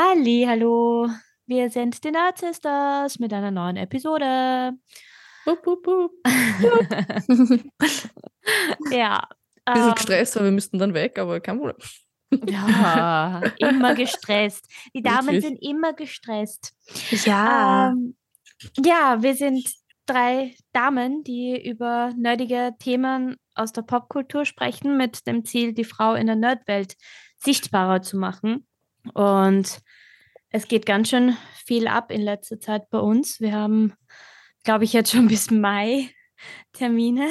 Halli, hallo. Wir sind die Nerd Sisters mit einer neuen Episode. Bup, bup, bup. ja. Bisschen ähm, gestresst, weil wir müssten dann weg, aber kein Problem. Ja, immer gestresst. Die Damen Wirklich? sind immer gestresst. Ja. Ähm, ja, wir sind drei Damen, die über nerdige Themen aus der Popkultur sprechen, mit dem Ziel, die Frau in der Nerdwelt sichtbarer zu machen. Und es geht ganz schön viel ab in letzter Zeit bei uns. Wir haben, glaube ich, jetzt schon bis Mai Termine.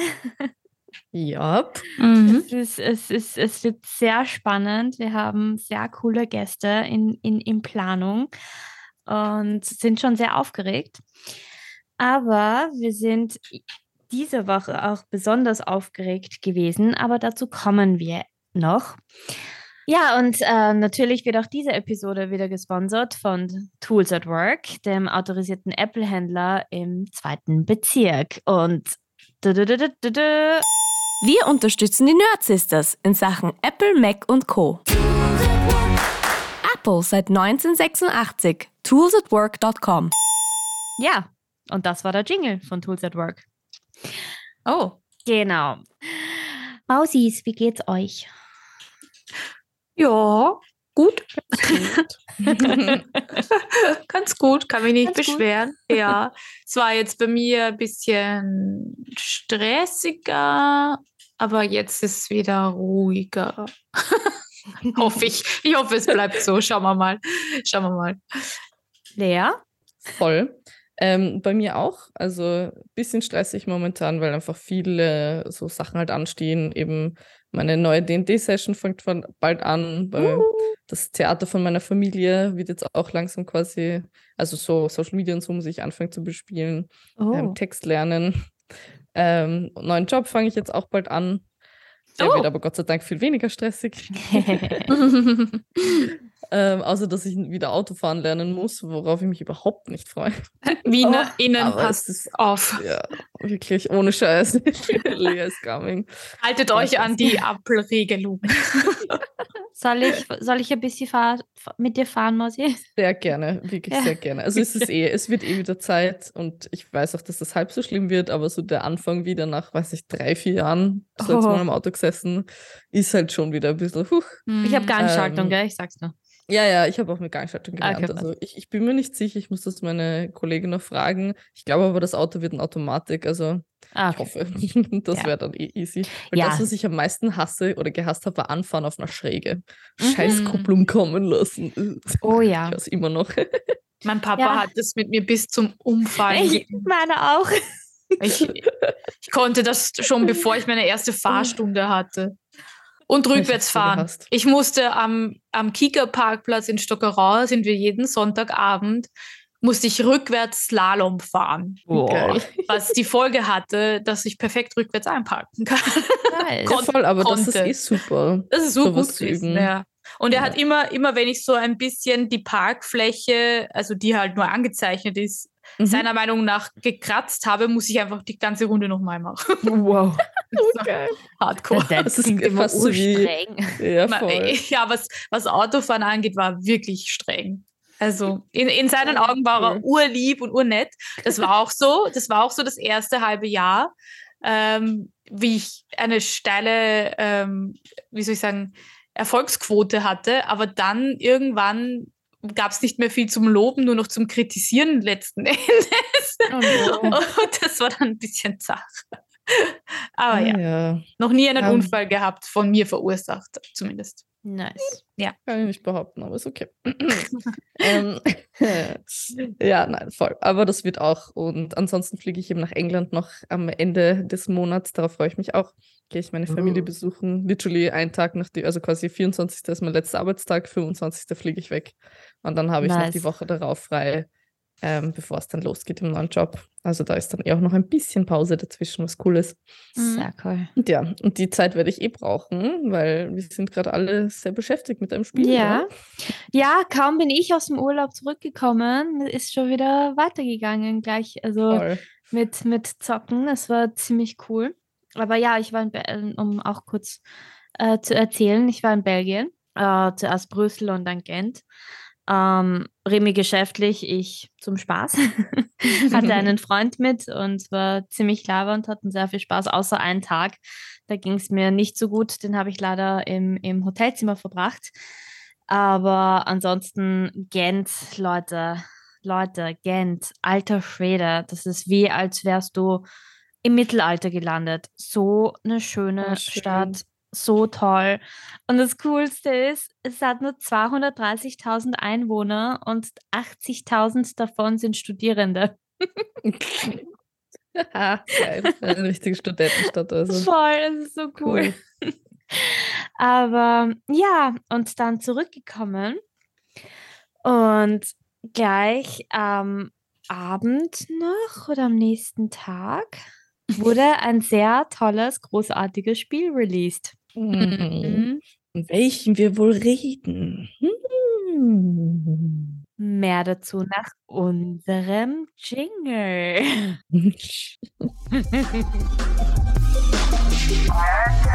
Ja. mhm. Es, ist, es, ist, es wird sehr spannend. Wir haben sehr coole Gäste in, in, in Planung und sind schon sehr aufgeregt. Aber wir sind diese Woche auch besonders aufgeregt gewesen, aber dazu kommen wir noch. Ja, und äh, natürlich wird auch diese Episode wieder gesponsert von Tools at Work, dem autorisierten Apple-Händler im zweiten Bezirk. Und du, du, du, du, du, du. Wir unterstützen die Nerd Sisters in Sachen Apple, Mac und Co. Apple seit 1986. Toolsatwork.com. Ja, und das war der Jingle von Tools at Work. Oh. Genau. Mausis, wie geht's euch? Ja, gut. Ganz gut, kann mich nicht Ganz gut. beschweren. Ja, es war jetzt bei mir ein bisschen stressiger, aber jetzt ist es wieder ruhiger. hoffe ich. Ich hoffe, es bleibt so. Schauen wir mal. Schauen wir mal. Lea? Voll. Ähm, bei mir auch. Also ein bisschen stressig momentan, weil einfach viele so Sachen halt anstehen. Eben meine neue D&D-Session fängt von bald an. Weil Das Theater von meiner Familie wird jetzt auch langsam quasi, also so Social Media und so muss ich anfangen zu bespielen. Oh. ähm, Text lernen. Ähm, neuen Job fange ich jetzt auch bald an. Der Oh. wird aber Gott sei Dank viel weniger stressig. Ähm, außer, dass ich wieder Auto fahren lernen muss, worauf ich mich überhaupt nicht freue. Wiener innen aber passt es auf. Ja, wirklich ohne Scheiß. Lea is coming. Haltet euch an die Apfelregelung. soll, ich, soll ich ein bisschen fahr, mit dir fahren, Mausi? Sehr gerne, wirklich Ja. sehr gerne. Also es ist eh, es wird eh wieder Zeit und ich weiß auch, dass das halb so schlimm wird, aber so der Anfang wieder nach, weiß ich, drei, vier Jahren, das letzte Oh. Mal im Auto gesessen, ist halt schon wieder ein bisschen, huh. Ich habe Gangschaltung, Ähm, gell? Ich sag's nur. Ja, ja, ich habe auch mit Gangschaltung Ah, gelernt. okay, also ich, ich bin mir nicht sicher, ich muss das meine Kollegin noch fragen. Ich glaube aber, das Auto wird eine Automatik, also Ah, ich okay. hoffe, das Ja. wäre dann eh easy. Weil Ja. das, was ich am meisten hasse oder gehasst habe, war Anfahren auf einer Schräge. Mhm. Scheiß Kupplung kommen lassen. Oh ja. Ich weiß immer noch. Mein Papa Ja. hat das mit mir bis zum Umfallen. Ich meine auch. Ich, ich konnte das schon, bevor ich meine erste Fahrstunde hatte. Und rückwärts so fahren. Ich musste am, am Kika-Parkplatz in Stockerau, sind wir jeden Sonntagabend, musste ich rückwärts Slalom fahren. Geil. Was die Folge hatte, dass ich perfekt rückwärts einparken kann. Nice. Kon- Ja, voll, aber das ist konnte. eh super. Das ist so Sowas gut zu gewesen. Ja. Und er Ja. hat immer, immer, wenn ich so ein bisschen die Parkfläche, also die halt nur angezeichnet ist, Mhm. seiner Meinung nach gekratzt habe, muss ich einfach die ganze Runde nochmal machen. Wow. Geil. Hardcore. Das, Das ist klingt immer so urstreng. Ja, voll. Ja, was, was Autofahren angeht, war wirklich streng. Also in, in seinen Augen war er urlieb und urnett. Das war auch so. Das war auch so das erste halbe Jahr, ähm, wie ich eine steile, ähm, wie soll ich sagen, Erfolgsquote hatte. Aber dann irgendwann gab es nicht mehr viel zum Loben, nur noch zum Kritisieren letzten Endes. Oh no. Und das war dann ein bisschen zach. Aber ja, Ah, ja. noch nie einen Ähm. Unfall gehabt, von mir verursacht, zumindest. Nice. Kann ich nicht behaupten, aber ist okay. ähm, ja, nein, voll. Aber das wird auch. Und ansonsten fliege ich eben nach England noch am Ende des Monats. Darauf freue ich mich auch. Gehe ich meine Familie Uh. besuchen. Literally einen Tag nach die, also quasi 24. ist mein letzter Arbeitstag, 25. fliege ich weg. Und dann habe ich noch die Nice. Woche darauf frei, ähm, bevor es dann losgeht im neuen Job. Also da ist dann eh auch noch ein bisschen Pause dazwischen, was cool ist. Mhm. Sehr cool. Und ja, und die Zeit werde ich eh brauchen, weil wir sind gerade alle sehr beschäftigt mit einem Spiel. Ja. Ja, kaum bin ich aus dem Urlaub zurückgekommen, ist schon wieder weitergegangen gleich. Also Voll. mit, mit Zocken. Das war ziemlich cool. Aber ja, ich war in Be um auch kurz äh, zu erzählen, ich war in Belgien, äh, zuerst Brüssel und dann Gent. Ähm, Remy geschäftlich, ich zum Spaß. Hatte einen Freund mit und war ziemlich labernd, hatten sehr viel Spaß, außer einen Tag. Da ging es mir nicht so gut, den habe ich leider im, im Hotelzimmer verbracht. Aber ansonsten Gent, Leute, Leute, Gent, alter Schwede, das ist wie, als wärst du im Mittelalter gelandet. So eine schöne Oh, schön. Stadt, so toll. Und das Coolste ist, es hat nur 230.000 Einwohner und 80.000 davon sind Studierende. Geil. Eine richtige Studentenstadt. Also. Voll, es ist so cool. Aber ja, und dann zurückgekommen und gleich am Abend noch oder am nächsten Tag wurde ein sehr tolles, großartiges Spiel released. Mhm. Von welchem wir wohl reden? Hm. Mehr dazu nach unserem Jingle.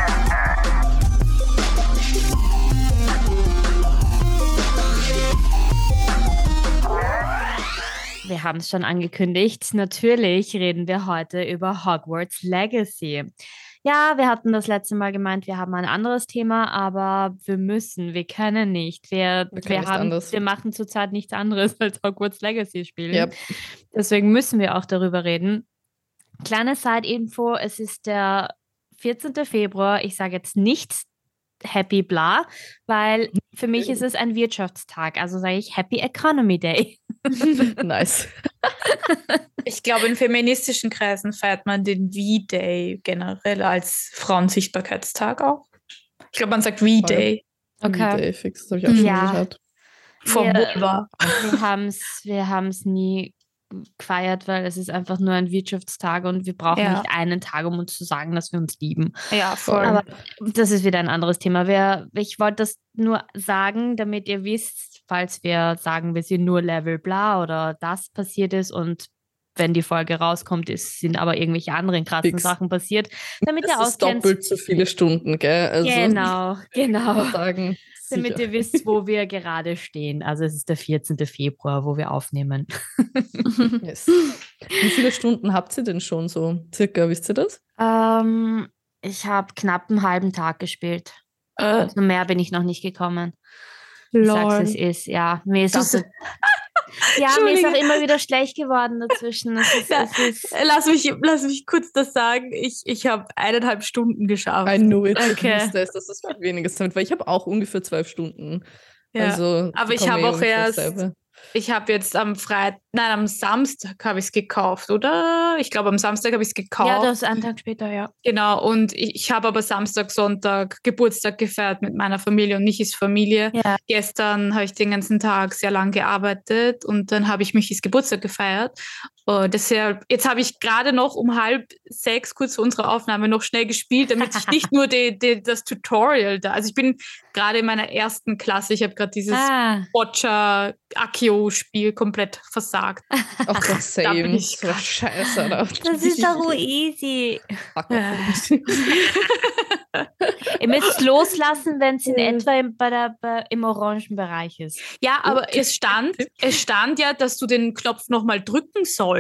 Wir haben es schon angekündigt. Natürlich reden wir heute über Hogwarts Legacy. Ja, wir hatten das letzte Mal gemeint, wir haben ein anderes Thema, aber wir müssen, wir können nicht. Wir, Wir wir, haben, anders. wir machen zurzeit nichts anderes als Hogwarts Legacy spielen. Ja. Deswegen müssen wir auch darüber reden. Kleine Side-Info: Es ist der 14. Februar. Ich sage jetzt nicht Happy Bla, weil für mich ist es ein Wirtschaftstag. Also sage ich Happy Economy Day. nice. Ich glaube, in feministischen Kreisen feiert man den V-Day generell als Frauensichtbarkeitstag auch. Ich glaube, man sagt V-Day Okay. Day fix, das habe ich auch schon Ja. gehört. vom Wir- Vulva. Wir haben es wir haben's nie gefeiert, weil es ist einfach nur ein Wirtschaftstag und wir brauchen Ja. nicht einen Tag, um uns zu sagen, dass wir uns lieben. Ja, voll. Aber das ist wieder ein anderes Thema. Wer, ich wollte das nur sagen, damit ihr wisst, falls wir sagen, wir sind nur Level bla oder das passiert ist und wenn die Folge rauskommt, ist, sind aber irgendwelche anderen krassen Fix. Sachen passiert, damit ihr Das ist auskennt. doppelt so viele Stunden, gell? Also, Genau, genau. Sagen, Damit ihr wisst, wo wir gerade stehen. Also es ist der 14. Februar, wo wir aufnehmen. Yes. Wie viele Stunden habt ihr denn schon so? Circa, wisst ihr das? Ähm, ich habe knapp einen halben Tag gespielt. äh, Also mehr bin ich noch nicht gekommen. Ich sag's, es ist, ja. Mir ist, auch Das so, ja, mir ist auch immer wieder schlecht geworden dazwischen. Ist, Ja. ist, lass, mich, lass mich kurz das sagen. Ich, ich habe eineinhalb Stunden geschafft. I knew it. Okay. Dass das viel weniger ist, weil ich habe auch ungefähr zwölf Stunden. ja. Also, Aber ich habe eh auch erst- dasselbe. Ich habe jetzt am Freitag, nein, am Samstag habe ich es gekauft, oder? Ich glaube, am Samstag habe ich es gekauft. ja, das ist ein Tag später, ja. Genau, und ich, ich habe aber Samstag, Sonntag Geburtstag gefeiert mit meiner Familie und Michis Familie. Ja. Gestern habe ich den ganzen Tag sehr lang gearbeitet und dann habe ich Michis Geburtstag gefeiert. Und deshalb, jetzt habe ich gerade noch um halb sechs, kurz vor unserer Aufnahme, noch schnell gespielt, damit ich nicht nur die, die, das Tutorial da, also ich bin gerade in meiner ersten Klasse, ich habe gerade dieses Ah, Boccia Akio-Spiel komplett versagt. Ach Gott, Da bin ich So scheiße, das ist doch so easy. Ihr müsst loslassen, wenn es in etwa im, bei der, bei, im orangen Bereich ist. Ja, aber es stand, es stand ja, dass du den Knopf nochmal drücken sollst.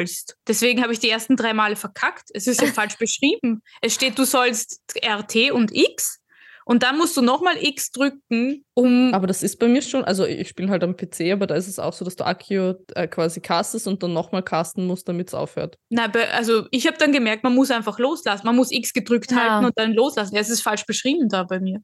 Deswegen habe ich die ersten drei Male verkackt. Es ist ja falsch beschrieben. Es steht, du sollst RT und X und dann musst du nochmal X drücken, um. Aber das ist bei mir schon, also ich spiele halt am PC, aber da ist es auch so, dass du Akio äh, quasi castest und dann nochmal casten musst, damit es aufhört. Na, be- also ich habe dann gemerkt, man muss einfach loslassen. Man muss X gedrückt Ja. halten und dann loslassen. Ja, es ist falsch beschrieben da bei mir.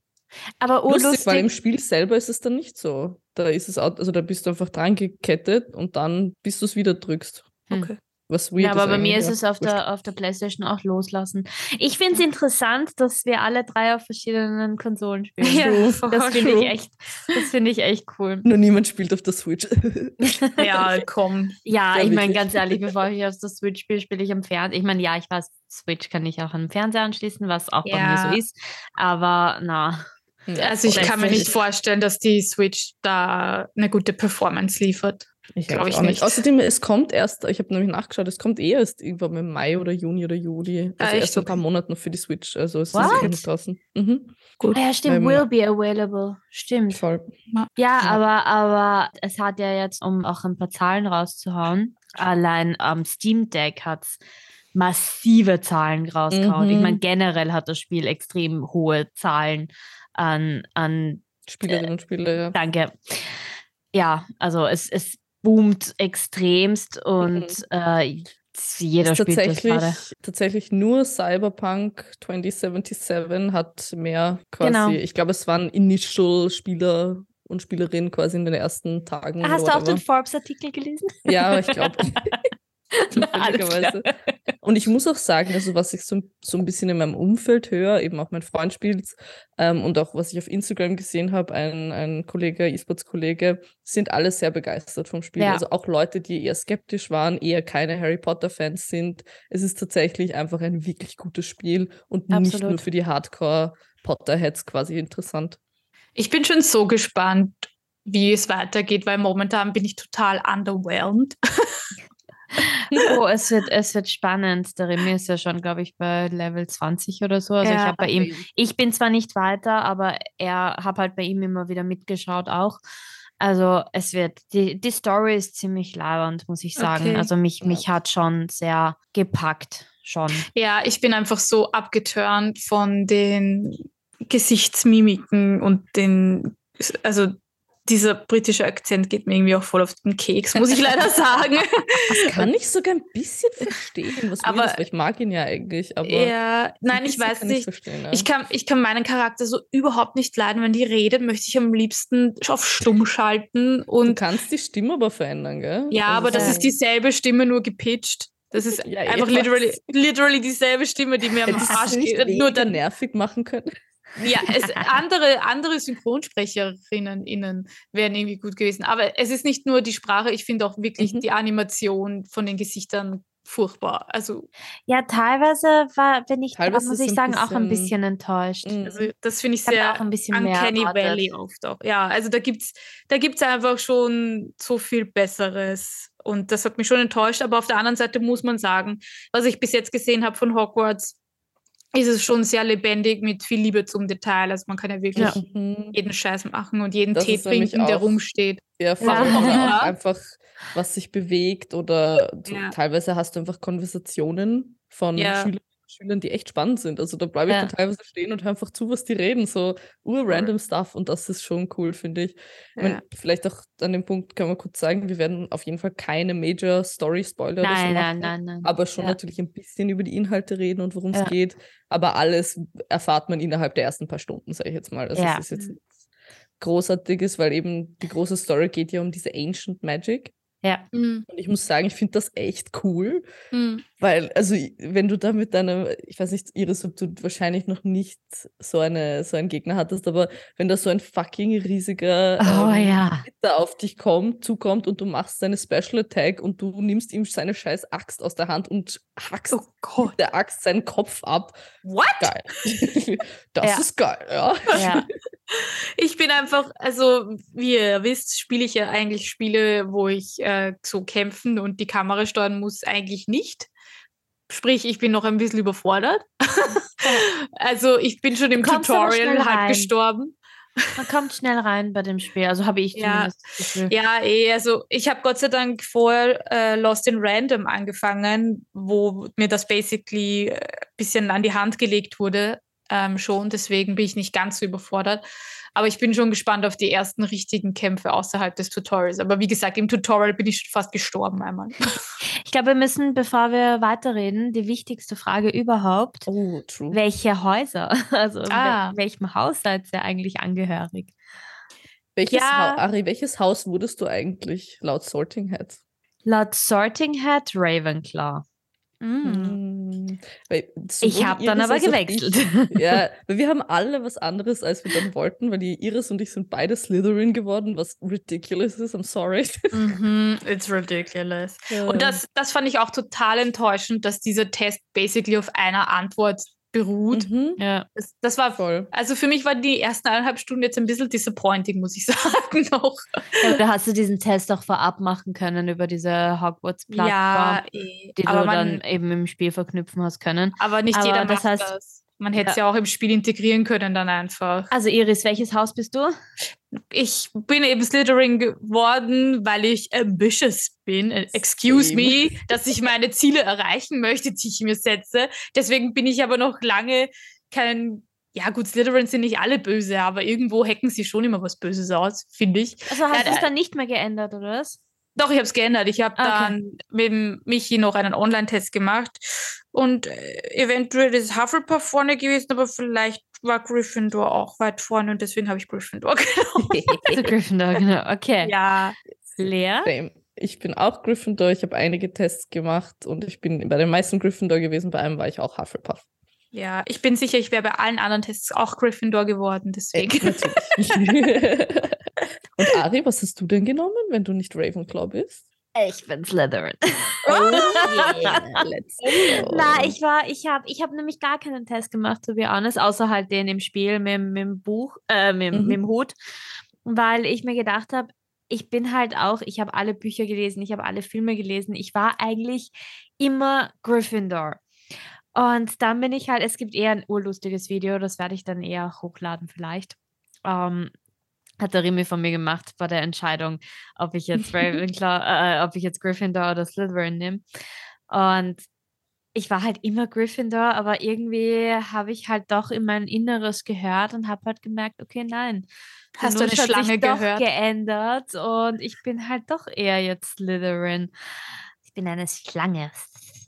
Aber Lustig, urlustig. weil im Spiel selber ist es dann nicht so. Da ist es, au- also da bist du einfach dran gekettet und dann, bis du es wieder drückst. Hm. Okay. Was weird Ja, aber bei mir ist ja. es auf Wurscht. der, auf der Playstation auch loslassen. Ich finde es interessant, dass wir alle drei auf verschiedenen Konsolen spielen. True. voll Das finde ich echt, das finde ich echt cool. Nur niemand spielt auf der Switch. Ja, komm. Ja, Ja, ich meine, ganz ehrlich, bevor ich auf der Switch spiele, spiele ich am Fernseher. Ich meine, ja, ich weiß, Switch kann ich auch an den Fernseher anschließen, was auch bei mir Ja. so ist. Aber na, Also ich kann mir nicht vorstellen, dass die Switch da eine gute Performance liefert. Ich Glaub glaube ich auch nicht. nicht. Außerdem, es kommt erst, ich habe nämlich nachgeschaut, es kommt eh erst irgendwann im Mai oder Juni oder Juli. Ah, Also echt? erst in ein paar Okay. Monaten noch für die Switch. Also es What? ist eh noch draußen. Mhm. Gut. Ah ja, stimmt, Ähm, will be available. Stimmt. Voll. Ja, Ja. aber, aber es hat ja jetzt, um auch ein paar Zahlen rauszuhauen, allein am Steam Deck hat es massive Zahlen rausgehauen. Ich Mhm. meine, generell hat das Spiel extrem hohe Zahlen an, an Spielerinnen und Spieler, ja. danke. Ja, also es, es boomt extremst und äh, jeder Ist spielt das tatsächlich, gerade. tatsächlich nur Cyberpunk 2077 hat mehr quasi, Genau. ich glaube, es waren Initial-Spieler und Spielerinnen quasi in den ersten Tagen. Hast du auch den. Forbes-Artikel gelesen? Ja, ich glaube. Und ich muss auch sagen, also was ich so, so ein bisschen in meinem Umfeld höre, eben auch mein Freund spielt ähm, und auch was ich auf Instagram gesehen habe, ein, ein Kollege, E-Sports-Kollege, sind alle sehr begeistert vom Spiel. Ja. Also auch Leute, die eher skeptisch waren, eher keine Harry Potter-Fans sind. Es ist tatsächlich einfach ein wirklich gutes Spiel und nicht Absolut. nur für die Hardcore-Potterheads quasi interessant. Ich bin schon so gespannt, wie es weitergeht, weil momentan bin ich total underwhelmed. Oh, es wird, es wird spannend. Der Remy ist ja schon, glaube ich, bei Level 20 oder so. Also ich Ja, habe bei ihm, ich bin zwar nicht weiter, aber er habe halt bei ihm immer wieder mitgeschaut auch. Also es wird, die, die Story ist ziemlich labernd, muss ich sagen. Okay. Also mich, mich hat schon sehr gepackt, schon. Ja, ich bin einfach so abgeturnt von den Gesichtsmimiken und den, also dieser britische Akzent geht mir irgendwie auch voll auf den Keks, muss ich leider sagen. Das kann ich sogar ein bisschen verstehen, was Aber- weil ich mag ihn ja eigentlich, aber ja, ein nein, ich weiß kann nicht. verstehen, ja. Ich kann, ich kann meinen Charakter so überhaupt nicht leiden. Wenn die redet, möchte ich am liebsten auf stumm schalten. Du Und kannst die Stimme aber verändern, gell? ja, Also aber das ist dieselbe Stimme, nur gepitcht. Das ist Ja, ich einfach literally, literally dieselbe Stimme, die mir am du Arsch geht. Nur dann, nervig machen können. Ja, es, andere, andere Synchronsprecherinnen innen wären irgendwie gut gewesen. Aber es ist nicht nur die Sprache, ich finde auch wirklich Mhm. die Animation von den Gesichtern furchtbar. Also, Ja, teilweise war, bin ich, da muss ich sagen, auch ein bisschen- bisschen enttäuscht. Mhm. also das finde ich sehr auch ein bisschen mehr Uncanny erwartet. Valley oft auch. Ja, also da gibt es da gibt's einfach schon so viel Besseres. Und das hat mich schon enttäuscht. Aber auf der anderen Seite muss man sagen, was ich bis jetzt gesehen habe von Hogwarts, ist es schon sehr lebendig mit viel Liebe zum Detail. Also man kann ja wirklich Ja. Mhm. jeden Scheiß machen und jeden Das Tee trinken, der rumsteht. Ja, voll. Ja. Oder auch einfach, was sich bewegt oder Ja. teilweise hast du einfach Konversationen von Ja. Schülern, Schülern, die echt spannend sind. Also da bleibe ich Ja. dann teilweise stehen und höre einfach zu, was die reden. So ur-random Stuff und das ist schon cool, finde ich. Ich mein, Ja. vielleicht auch an dem Punkt kann man kurz sagen, wir werden auf jeden Fall keine Major Story Spoiler oder so Nein, nein, machen. nein, nein. aber schon Ja. natürlich ein bisschen über die Inhalte reden und worum es Ja. geht. Aber alles erfahrt man innerhalb der ersten paar Stunden, sage ich jetzt mal. Also Ja. es ist jetzt nichts Großartiges, weil eben die große Story geht ja um diese Ancient Magic. Ja. Mhm. Und ich muss sagen, ich finde das echt cool, Mhm. Weil, also wenn du da mit deinem, ich weiß nicht, Iris, ob du wahrscheinlich noch nicht so, eine, so einen Gegner hattest, aber wenn da so ein fucking riesiger Oh ähm, ja. Ritter auf dich kommt, zukommt und du machst seine Special Attack und du nimmst ihm seine scheiß Axt aus der Hand und hackst Oh mit der Axt seinen Kopf ab. What? Geil. das Ja. ist geil, ja. Ja. Ich bin einfach, also wie ihr wisst, spiele ich ja eigentlich Spiele, wo ich äh, so kämpfen und die Kamera steuern muss, eigentlich nicht. Sprich, ich bin noch ein bisschen überfordert. also ich bin schon im Tutorial halb gestorben. Man kommt schnell rein bei dem Spiel. Also habe ich Ja. zumindest das Gefühl. Ja, eh, also ich habe Gott sei Dank vorher äh, Lost in Random angefangen, wo mir das basically ein bisschen an die Hand gelegt wurde ähm, schon. Deswegen bin ich nicht ganz so überfordert. Aber ich bin schon gespannt auf die ersten richtigen Kämpfe außerhalb des Tutorials. Aber wie gesagt, im Tutorial bin ich fast gestorben einmal. Ich glaube, wir müssen, bevor wir weiterreden, die wichtigste Frage überhaupt. Oh. Welche Häuser? Also Ah. wel welchem Haus seid ihr eigentlich angehörig? Welches, Ja. Ari, welches Haus wurdest du eigentlich laut Sorting Hat? Laut Sorting Hat Ravenclaw. Hm. Weil Ich habe dann aber gewechselt. Ich, ja, weil wir haben alle was anderes, als wir dann wollten, weil die Iris und ich sind beide Slytherin geworden, was ridiculous ist, I'm sorry. Mhm, it's ridiculous. Und das, das fand ich auch total enttäuschend, dass dieser Test basically auf einer Antwort beruht. Mhm. Ja. Das, das war Voll. Also für mich waren die ersten eineinhalb Stunden jetzt ein bisschen disappointing, muss ich sagen noch. ja. Da hast du diesen Test auch vorab machen können über diese Hogwarts-Plattform, Ja, eh. die du man, dann eben im Spiel verknüpfen hast können. aber nicht aber jeder das macht das. Man hätte es ja auch im Spiel integrieren können dann einfach. Also Iris, welches Haus bist du? Ich bin eben Slytherin geworden, weil ich ambitious bin. Äh, Excuse Same. me, dass ich meine Ziele erreichen möchte, die ich mir setze. Deswegen bin ich aber noch lange kein. Ja, gut, Slytherin sind nicht alle böse, aber irgendwo hacken sie schon immer was Böses aus, finde ich. Also hast Ja, du es da- dann nicht mehr geändert, oder was? Doch, ich habe es geändert. Ich habe Okay. dann mit Michi noch einen Online-Test gemacht und äh, eventuell ist Hufflepuff vorne gewesen, aber vielleicht war Gryffindor auch weit vorne und deswegen habe ich Gryffindor genommen. Also Gryffindor, genau. Okay. ja, Lea? Same. Ich bin auch Gryffindor. Ich habe einige Tests gemacht und ich bin bei den meisten Gryffindor gewesen. Bei einem war ich auch Hufflepuff. ja, ich bin sicher, ich wäre bei allen anderen Tests auch Gryffindor geworden, Äh, deswegen. natürlich. und Ari, was hast du denn genommen, wenn du nicht Ravenclaw bist? Ich bin Slytherin. Oh yeah, let's go. Na, ich war, ich habe ich hab nämlich gar keinen Test gemacht, to be honest, außer halt den im Spiel mit, mit dem Buch, äh, mit, Mhm. mit dem Hut, weil ich mir gedacht habe, ich bin halt auch, ich habe alle Bücher gelesen, ich habe alle Filme gelesen, ich war eigentlich immer Gryffindor. Und dann bin ich halt, es gibt eher ein urlustiges Video, das werde ich dann eher hochladen vielleicht. Ähm, hat der Remy von mir gemacht bei der Entscheidung, ob ich jetzt Ravenclaw, äh, ob ich jetzt Gryffindor oder Slytherin nehme. Und ich war halt immer Gryffindor, aber irgendwie habe ich halt doch in mein Inneres gehört und habe halt gemerkt, okay, nein. Hast du eine Schlange doch gehört? geändert und ich bin halt doch eher jetzt Slytherin. Ich bin eine Schlange.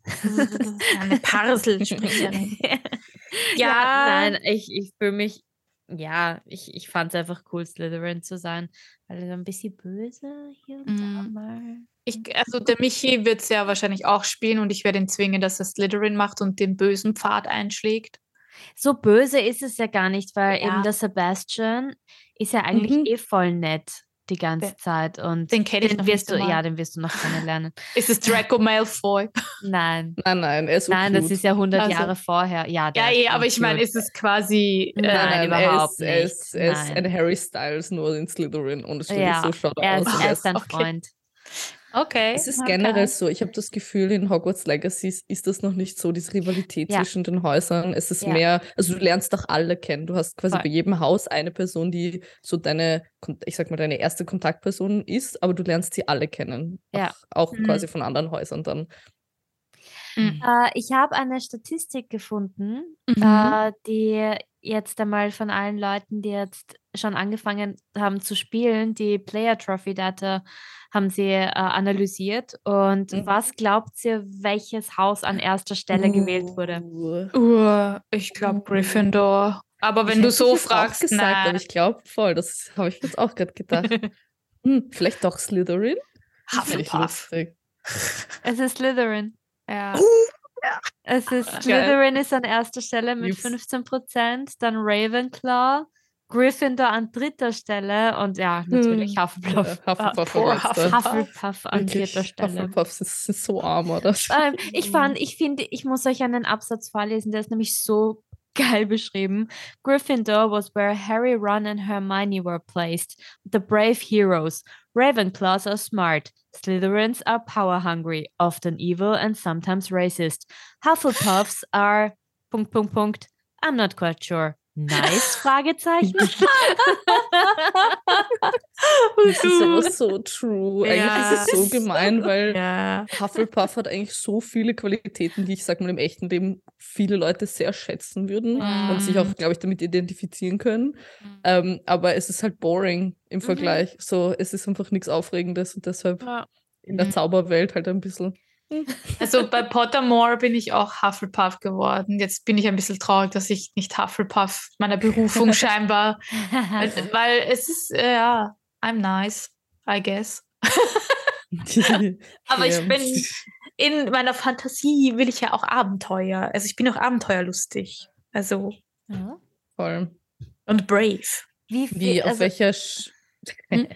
Eine Parselspringerin. ja, Ja. nein, ich, ich fühle mich, ja, ich, ich fand es einfach cool, Slytherin zu sein, weil so ein bisschen böse hier und da Mhm. mal. Ich, also der Michi wird es ja wahrscheinlich auch spielen und ich werde ihn zwingen, dass er Slytherin macht und den bösen Pfad einschlägt. So böse ist es ja gar nicht, weil Ja. eben der Sebastian ist ja eigentlich Mhm. eh voll nett die ganze Der- Zeit und Den kenne ich den noch wirst nicht du, ja, den wirst du noch kennenlernen. Ist es Draco Malfoy? Nein, Nein, nein, er ist so nein, das cute. ist ja 100 Also- Jahre vorher. Ja, Ja, eh, aber ich meine, ist es quasi. Nein, Äh, er überhaupt ist, Er ist, nicht. er ist Nein. ein Harry Styles nur in Slytherin und es Ja, so schaut er aus. ist, er er ist dein okay. Freund. Okay. Es ist okay. generell so, ich habe das Gefühl, in Hogwarts Legacy ist das noch nicht so, diese Rivalität Ja. zwischen den Häusern. Es ist Ja. mehr, also du lernst doch alle kennen. Du hast quasi Voll. bei jedem Haus eine Person, die so deine, ich sag mal, deine erste Kontaktperson ist, aber du lernst sie alle kennen. Ja. Auch, auch Mhm. quasi von anderen Häusern dann. Mhm. Äh, ich habe eine Statistik gefunden, Mhm. äh, die jetzt einmal von allen Leuten, die jetzt schon angefangen haben zu spielen, die Player Trophy Data haben sie äh, analysiert. Und Mhm. was glaubt ihr, welches Haus an erster Stelle gewählt wurde? Uh. Uh, ich glaube Gryffindor. Aber wenn Ich du so fragst, gesagt, nein. aber ich glaube voll, das habe ich jetzt auch gerade gedacht. hm, vielleicht doch Slytherin? Hufflepuff. Es ist Slytherin. Ja. Es ist Geil. Slytherin ist an erster Stelle mit Jups. 15 Prozent, dann Ravenclaw, Gryffindor an dritter Stelle und ja, natürlich Hm. Hufflepuff. Ja, Hufflepuff poor war letzter. Hufflepuff. Hufflepuff an Wirklich, vierter Stelle. Hufflepuffs sind, sind so arm, oder? Ähm, ich fand, ich finde, ich muss euch einen Absatz vorlesen, der ist nämlich so geil beschrieben. Gryffindor was where Harry, Ron and Hermione were placed. The brave heroes. Ravenclaws are smart. Slytherins are power hungry, often evil and sometimes racist. Hufflepuffs are Punkt, Punkt, Punkt. I'm not quite sure. Nice? Fragezeichen. Das ist aber so true. Eigentlich Ja. ist es so gemein, weil ja. Hufflepuff hat eigentlich so viele Qualitäten, die ich sag mal im echten Leben viele Leute sehr schätzen würden und sich auch, glaube ich, damit identifizieren können. Ähm, aber es ist halt boring im Vergleich. So, es ist einfach nichts Aufregendes und deshalb Ja. in der Mhm. Zauberwelt halt ein bisschen. Also bei Pottermore bin ich auch Hufflepuff geworden. Jetzt bin ich ein bisschen traurig, dass ich nicht Hufflepuff meiner Berufung scheinbar, weil, weil es ist, äh, ja, I'm nice, I guess. Aber ich bin in meiner Fantasie will ich ja auch Abenteuer. Also ich bin auch abenteuerlustig. Also Ja. Voll. und brave. Wie viel, Wie, auf also, welcher. Sch Hm?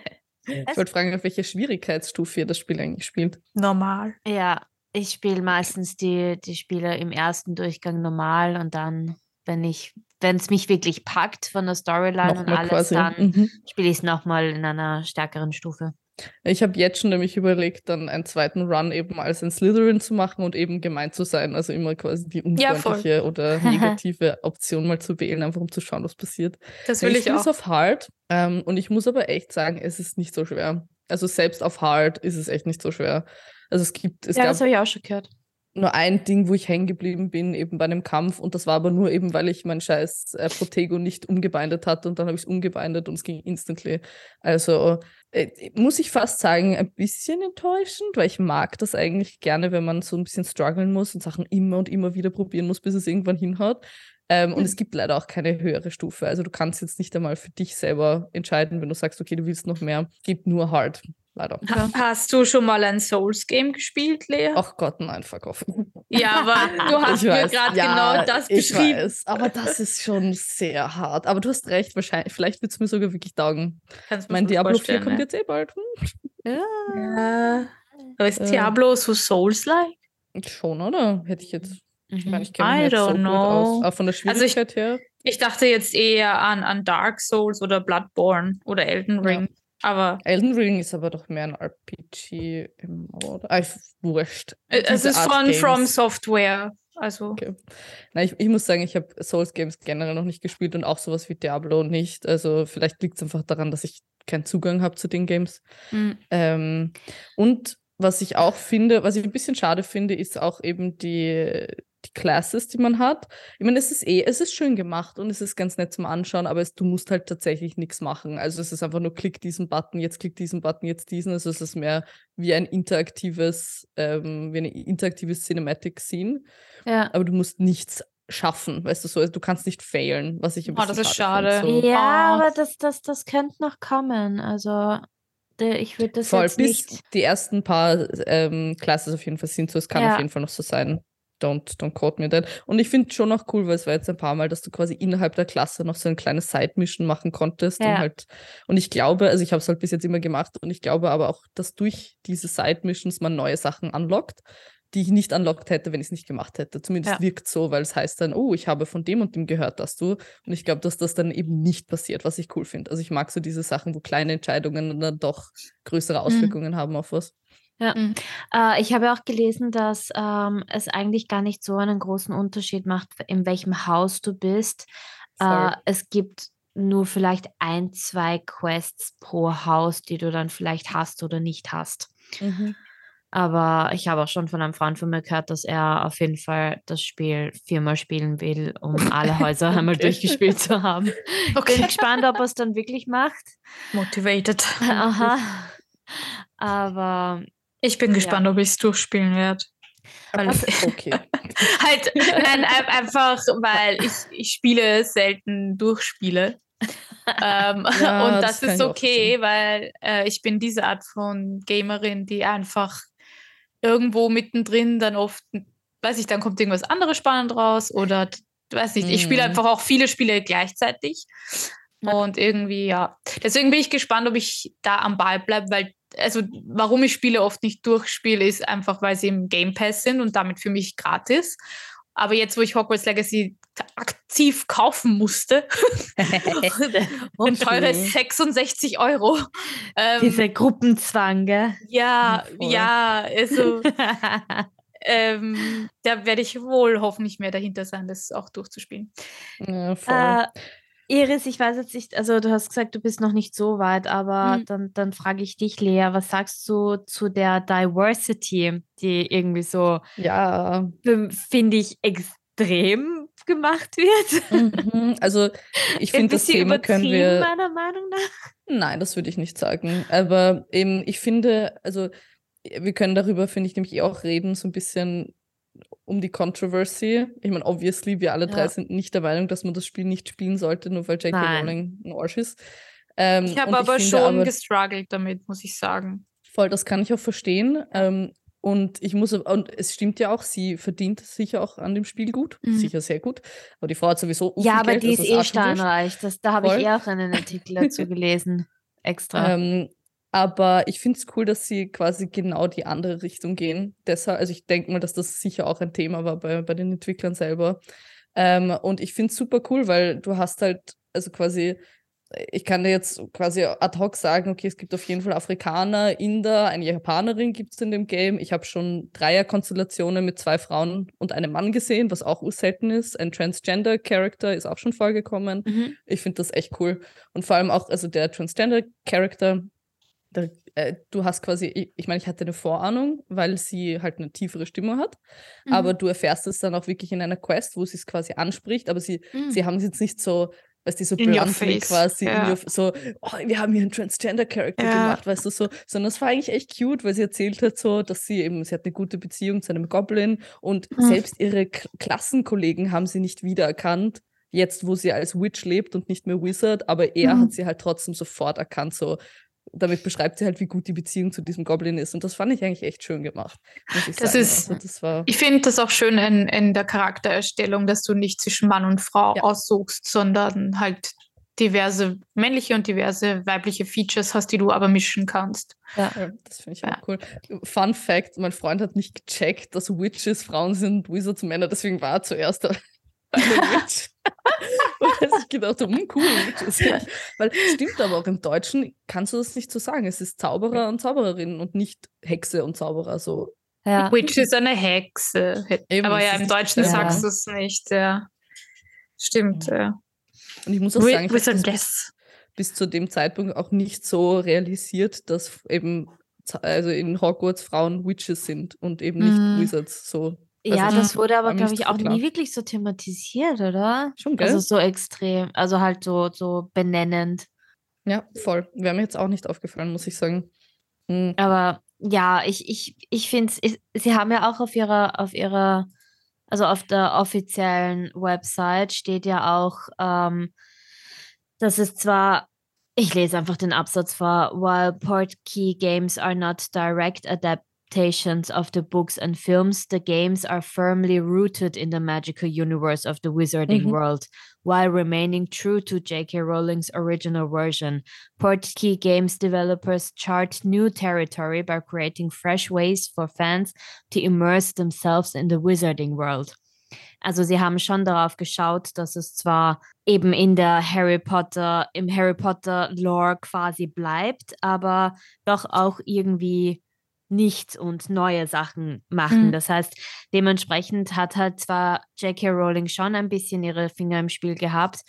Ich wollte fragen, auf welcher Schwierigkeitsstufe ihr das Spiel eigentlich spielt. Normal. Ja, Ich spiele meistens die, die Spiele im ersten Durchgang normal und dann, wenn ich, wenn es mich wirklich packt von der Storyline und Nochmal alles, quasi. dann Mhm. spiele ich es nochmal in einer stärkeren Stufe. Ich habe jetzt schon nämlich überlegt, dann einen zweiten Run eben als ein Slytherin zu machen und eben gemein zu sein. Also immer quasi die Ja, unfreundliche oder negative Option mal zu wählen, einfach um zu schauen, was passiert. Das Ja, will ich ich auch. auf Hard ähm, und ich muss aber echt sagen, es ist nicht so schwer. Also selbst auf Hard ist es echt nicht so schwer. Also es gibt, es ja, gab das habe ich auch schon gehört. Nur ein Ding, wo ich hängen geblieben bin, eben bei einem Kampf. Und das war aber nur eben, weil ich mein scheiß äh, Protego nicht umgebindet hatte. Und dann habe ich es umgebindet und es ging instantly. Also äh, muss ich fast sagen, ein bisschen enttäuschend, weil ich mag das eigentlich gerne, wenn man so ein bisschen strugglen muss und Sachen immer und immer wieder probieren muss, bis es irgendwann hinhaut. Ähm, Und es gibt leider auch keine höhere Stufe. Also du kannst jetzt nicht einmal für dich selber entscheiden, wenn du sagst, okay, du willst noch mehr. Gibt nur hard. Leider. Ha- Hast du schon mal ein Souls-Game gespielt, Lea? Ach Gott, nein, fuck off. Ja, aber du hast Ich mir gerade Ja, genau das ich beschrieben. Weiß, aber das ist schon sehr hart. Aber du hast recht, wahrscheinlich, vielleicht wird es mir sogar wirklich taugen. Kannst Mein Diablo 4 vorstellen, kommt ne? jetzt eh bald. Hm, Ja. Aber ist Äh. Diablo so Souls-like? Schon, oder? Hätte ich jetzt. Ich meine, Mhm. ich kenne mich I nicht so know. aus. Auch von der Also ich- Schwierigkeit her. Ich dachte jetzt eher an, an Dark Souls oder Bloodborne oder Elden Ja. Aber Elden Ring ist aber doch mehr ein RPG. im- Oder? Ah, ich- wurscht. äh, es ist von. From Software. Also, Okay. Na, ich, ich muss sagen, ich habe Souls Games generell noch nicht gespielt und auch sowas wie Diablo nicht. Also vielleicht liegt es einfach daran, dass ich keinen Zugang habe zu den Games. mh, Ähm, und was ich auch finde, was ich ein bisschen schade finde, ist auch eben die, die Classes, die man hat. Ich meine, es ist eh, es ist schön gemacht und es ist ganz nett zum Anschauen, aber es, du musst halt tatsächlich nichts machen. Also es ist einfach nur klick diesen Button, jetzt klick diesen Button, jetzt diesen. Also es ist mehr wie ein interaktives, ähm, wie eine interaktive Cinematic Scene. Ja. Aber du musst nichts schaffen, weißt du so, also du kannst nicht failen, was ich ein Oh, bisschen das ist schade schade. find, so. Ja, Ah. aber das, das, das könnte noch kommen. Also, ich würde das Voll, jetzt bis nicht. die ersten paar ähm, Classes auf jeden Fall sind so. Es kann Ja. auf jeden Fall noch so sein. Don't, don't quote me that. Und ich finde schon auch cool, weil es war jetzt ein paar Mal, dass du quasi innerhalb der Klasse noch so ein kleines Side-Mission machen konntest. Und, Ja. halt, und ich glaube, also ich habe es halt bis jetzt immer gemacht und ich glaube aber auch, dass durch diese Side-Missions man neue Sachen unlockt, die ich nicht unlockt hätte, wenn ich es nicht gemacht hätte. Zumindest Ja. wirkt so, weil es heißt dann, oh, ich habe von dem und dem gehört, dass du. Und ich glaube, dass das dann eben nicht passiert, was ich cool finde. Also ich mag so diese Sachen, wo kleine Entscheidungen dann doch größere Mhm. Auswirkungen haben auf was. Äh, ich habe auch gelesen, dass ähm, es eigentlich gar nicht so einen großen Unterschied macht, in welchem Haus du bist. Äh, es gibt nur vielleicht ein, zwei Quests pro Haus, die du dann vielleicht hast oder nicht hast. Aber ich habe auch schon von einem Freund von mir gehört, dass er auf jeden Fall das Spiel viermal spielen will, um alle Häuser einmal durchgespielt zu haben. Bin okay. gespannt, ob er es dann wirklich macht. Motivated. Aha. Aber Ich bin gespannt, ob ich es durchspielen werde. Okay. halt, nein, ein- einfach, weil ich, ich spiele selten Durchspiele. ähm, Ja, und das das, ist okay, weil äh, ich bin diese Art von Gamerin, die einfach irgendwo mittendrin dann oft, weiß ich, dann kommt irgendwas anderes spannend raus oder weiß nicht, ich spiele Mhm. einfach auch viele Spiele gleichzeitig. Ja. Und irgendwie, ja. Deswegen bin ich gespannt, ob ich da am Ball bleibe, weil, also, warum ich Spiele oft nicht durchspiele, ist einfach, weil sie im Game Pass sind und damit für mich gratis. Aber jetzt, wo ich Hogwarts Legacy aktiv kaufen musste, und teure Okay. 66 Euro. Ähm, dieser Gruppenzwang, gell? ja, Voll. ja, also ähm, da werde ich wohl hoffentlich mehr dahinter sein, das auch durchzuspielen. Ja, voll. Äh, Iris, ich weiß jetzt nicht, also du hast gesagt, du bist noch nicht so weit, aber Mhm. dann, dann frage ich dich, Lea, was sagst du zu der Diversity, die irgendwie so, ja. finde ich, extrem gemacht wird? Mhm. Also ich finde, das bisschen Thema können übertrieben, wir. meiner Meinung nach. Nein, das würde ich nicht sagen. Aber eben, ich finde, also wir können darüber, finde ich, nämlich eh auch reden, so ein bisschen um die Controversy. Ich meine, obviously, wir alle drei Ja. sind nicht der Meinung, dass man das Spiel nicht spielen sollte, nur weil J.K. Rowling ein Arsch ist. Ähm, Ich habe aber finde schon aber- gestruggelt damit, muss ich sagen. Voll, das kann ich auch verstehen. Ähm, und ich muss, und es stimmt ja auch, sie verdient sicher auch an dem Spiel gut, Mhm. sicher sehr gut. Aber die Frau hat sowieso Ja, aber Geld, die ist ist eh steinreich. Das, da habe ich eh auch einen Artikel dazu gelesen. Extra. Ähm, Aber ich finde es cool, dass sie quasi genau die andere Richtung gehen. Deshalb, also ich denke mal, dass das sicher auch ein Thema war bei, bei den Entwicklern selber. Ähm, und ich finde es super cool, weil du hast halt, also quasi ich kann dir jetzt quasi ad hoc sagen, okay, es gibt auf jeden Fall Afrikaner, Inder, eine Japanerin gibt es in dem Game. Ich habe schon Dreierkonstellationen mit zwei Frauen und einem Mann gesehen, was auch selten ist. Ein Transgender-Character ist auch schon vorgekommen. Mhm. Ich finde das echt cool. Und vor allem auch, also der Transgender-Character, äh, du hast quasi, ich, ich meine, ich hatte eine Vorahnung, weil sie halt eine tiefere Stimme hat. Mhm. Aber du erfährst es dann auch wirklich in einer Quest, wo sie es quasi anspricht. Aber sie, mhm. sie haben es jetzt nicht so weißt du, so bluntly quasi, ja. your, so, oh, wir haben hier einen Transgender-Character ja. gemacht, weißt du, so, sondern es war eigentlich echt cute, weil sie erzählt hat so, dass sie eben, sie hat eine gute Beziehung zu einem Goblin und mhm. selbst ihre K Klassenkollegen haben sie nicht wiedererkannt, jetzt wo sie als Witch lebt und nicht mehr Wizard, aber er mhm. hat sie halt trotzdem sofort erkannt, so, damit beschreibt sie halt, wie gut die Beziehung zu diesem Goblin ist. Und das fand ich eigentlich echt schön gemacht. ich das sagen. ist, also das war ich finde das auch schön in, in der Charaktererstellung, dass du nicht zwischen Mann und Frau ja. aussuchst, sondern halt diverse männliche und diverse weibliche Features hast, die du aber mischen kannst. Ja, ja das finde ich ja. auch cool. Fun Fact: Mein Freund hat nicht gecheckt, dass Witches Frauen sind, Wizards Männer, deswegen war er zuerst eine Witch. Weil ich gedacht habe, hm, cool. Weil stimmt aber auch im Deutschen kannst du das nicht so sagen. Es ist Zauberer und Zaubererin und nicht Hexe und Zauberer. So. Ja. Witch ist eine Hexe. Eben, aber ja, im Deutschen ja. sagst du es nicht. Ja. Stimmt, ja. Und ich muss auch sagen, ich habe bis, bis zu dem Zeitpunkt auch nicht so realisiert, dass eben also in Hogwarts Frauen Witches sind und eben nicht mm. Wizards. So also ja, das wurde aber, glaube ich, auch nie wirklich so thematisiert, oder? Schon, gell? Also so extrem, also halt so, so benennend. Ja, voll. Wäre mir jetzt auch nicht aufgefallen, muss ich sagen. Mhm. Aber ja, ich, ich, ich finde es, sie haben ja auch auf ihrer, auf ihrer, also auf der offiziellen Website steht ja auch, ähm, dass es zwar ich lese einfach den Absatz vor. While Portkey games are not direct adapt adaptations of the books and films, the games are firmly rooted in the magical universe of the wizarding mm-hmm. world, while remaining true to J.K. Rowling's original version. Portkey Games developers chart new territory by creating fresh ways for fans to immerse themselves in the wizarding world. Also sie haben schon darauf geschaut, dass es zwar eben in der Harry Potter, im Harry Potter Lore quasi bleibt, aber doch auch irgendwie nichts und neue Sachen machen. Mhm. Das heißt, dementsprechend hat halt zwar J.K. Rowling schon ein bisschen ihre Finger im Spiel gehabt,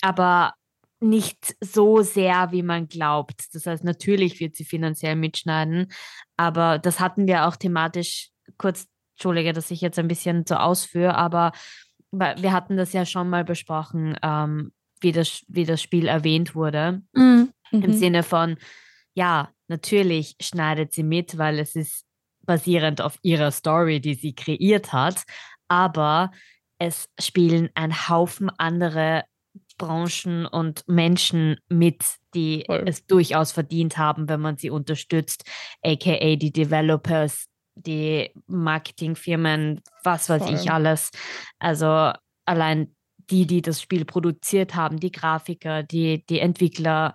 aber nicht so sehr, wie man glaubt. Das heißt, natürlich wird sie finanziell mitschneiden, aber das hatten wir auch thematisch kurz, Entschuldige, dass ich jetzt ein bisschen so ausführe, aber wir hatten das ja schon mal besprochen, ähm, wie, das, wie das Spiel erwähnt wurde. Mhm. Im mhm. Sinne von, ja, natürlich schneidet sie mit, weil es ist basierend auf ihrer Story, die sie kreiert hat, aber es spielen ein Haufen andere Branchen und Menschen mit, die Voll. es durchaus verdient haben, wenn man sie unterstützt, aka die Developers, die Marketingfirmen, was weiß Voll. ich alles. Also allein die, die das Spiel produziert haben, die Grafiker, die, die Entwickler,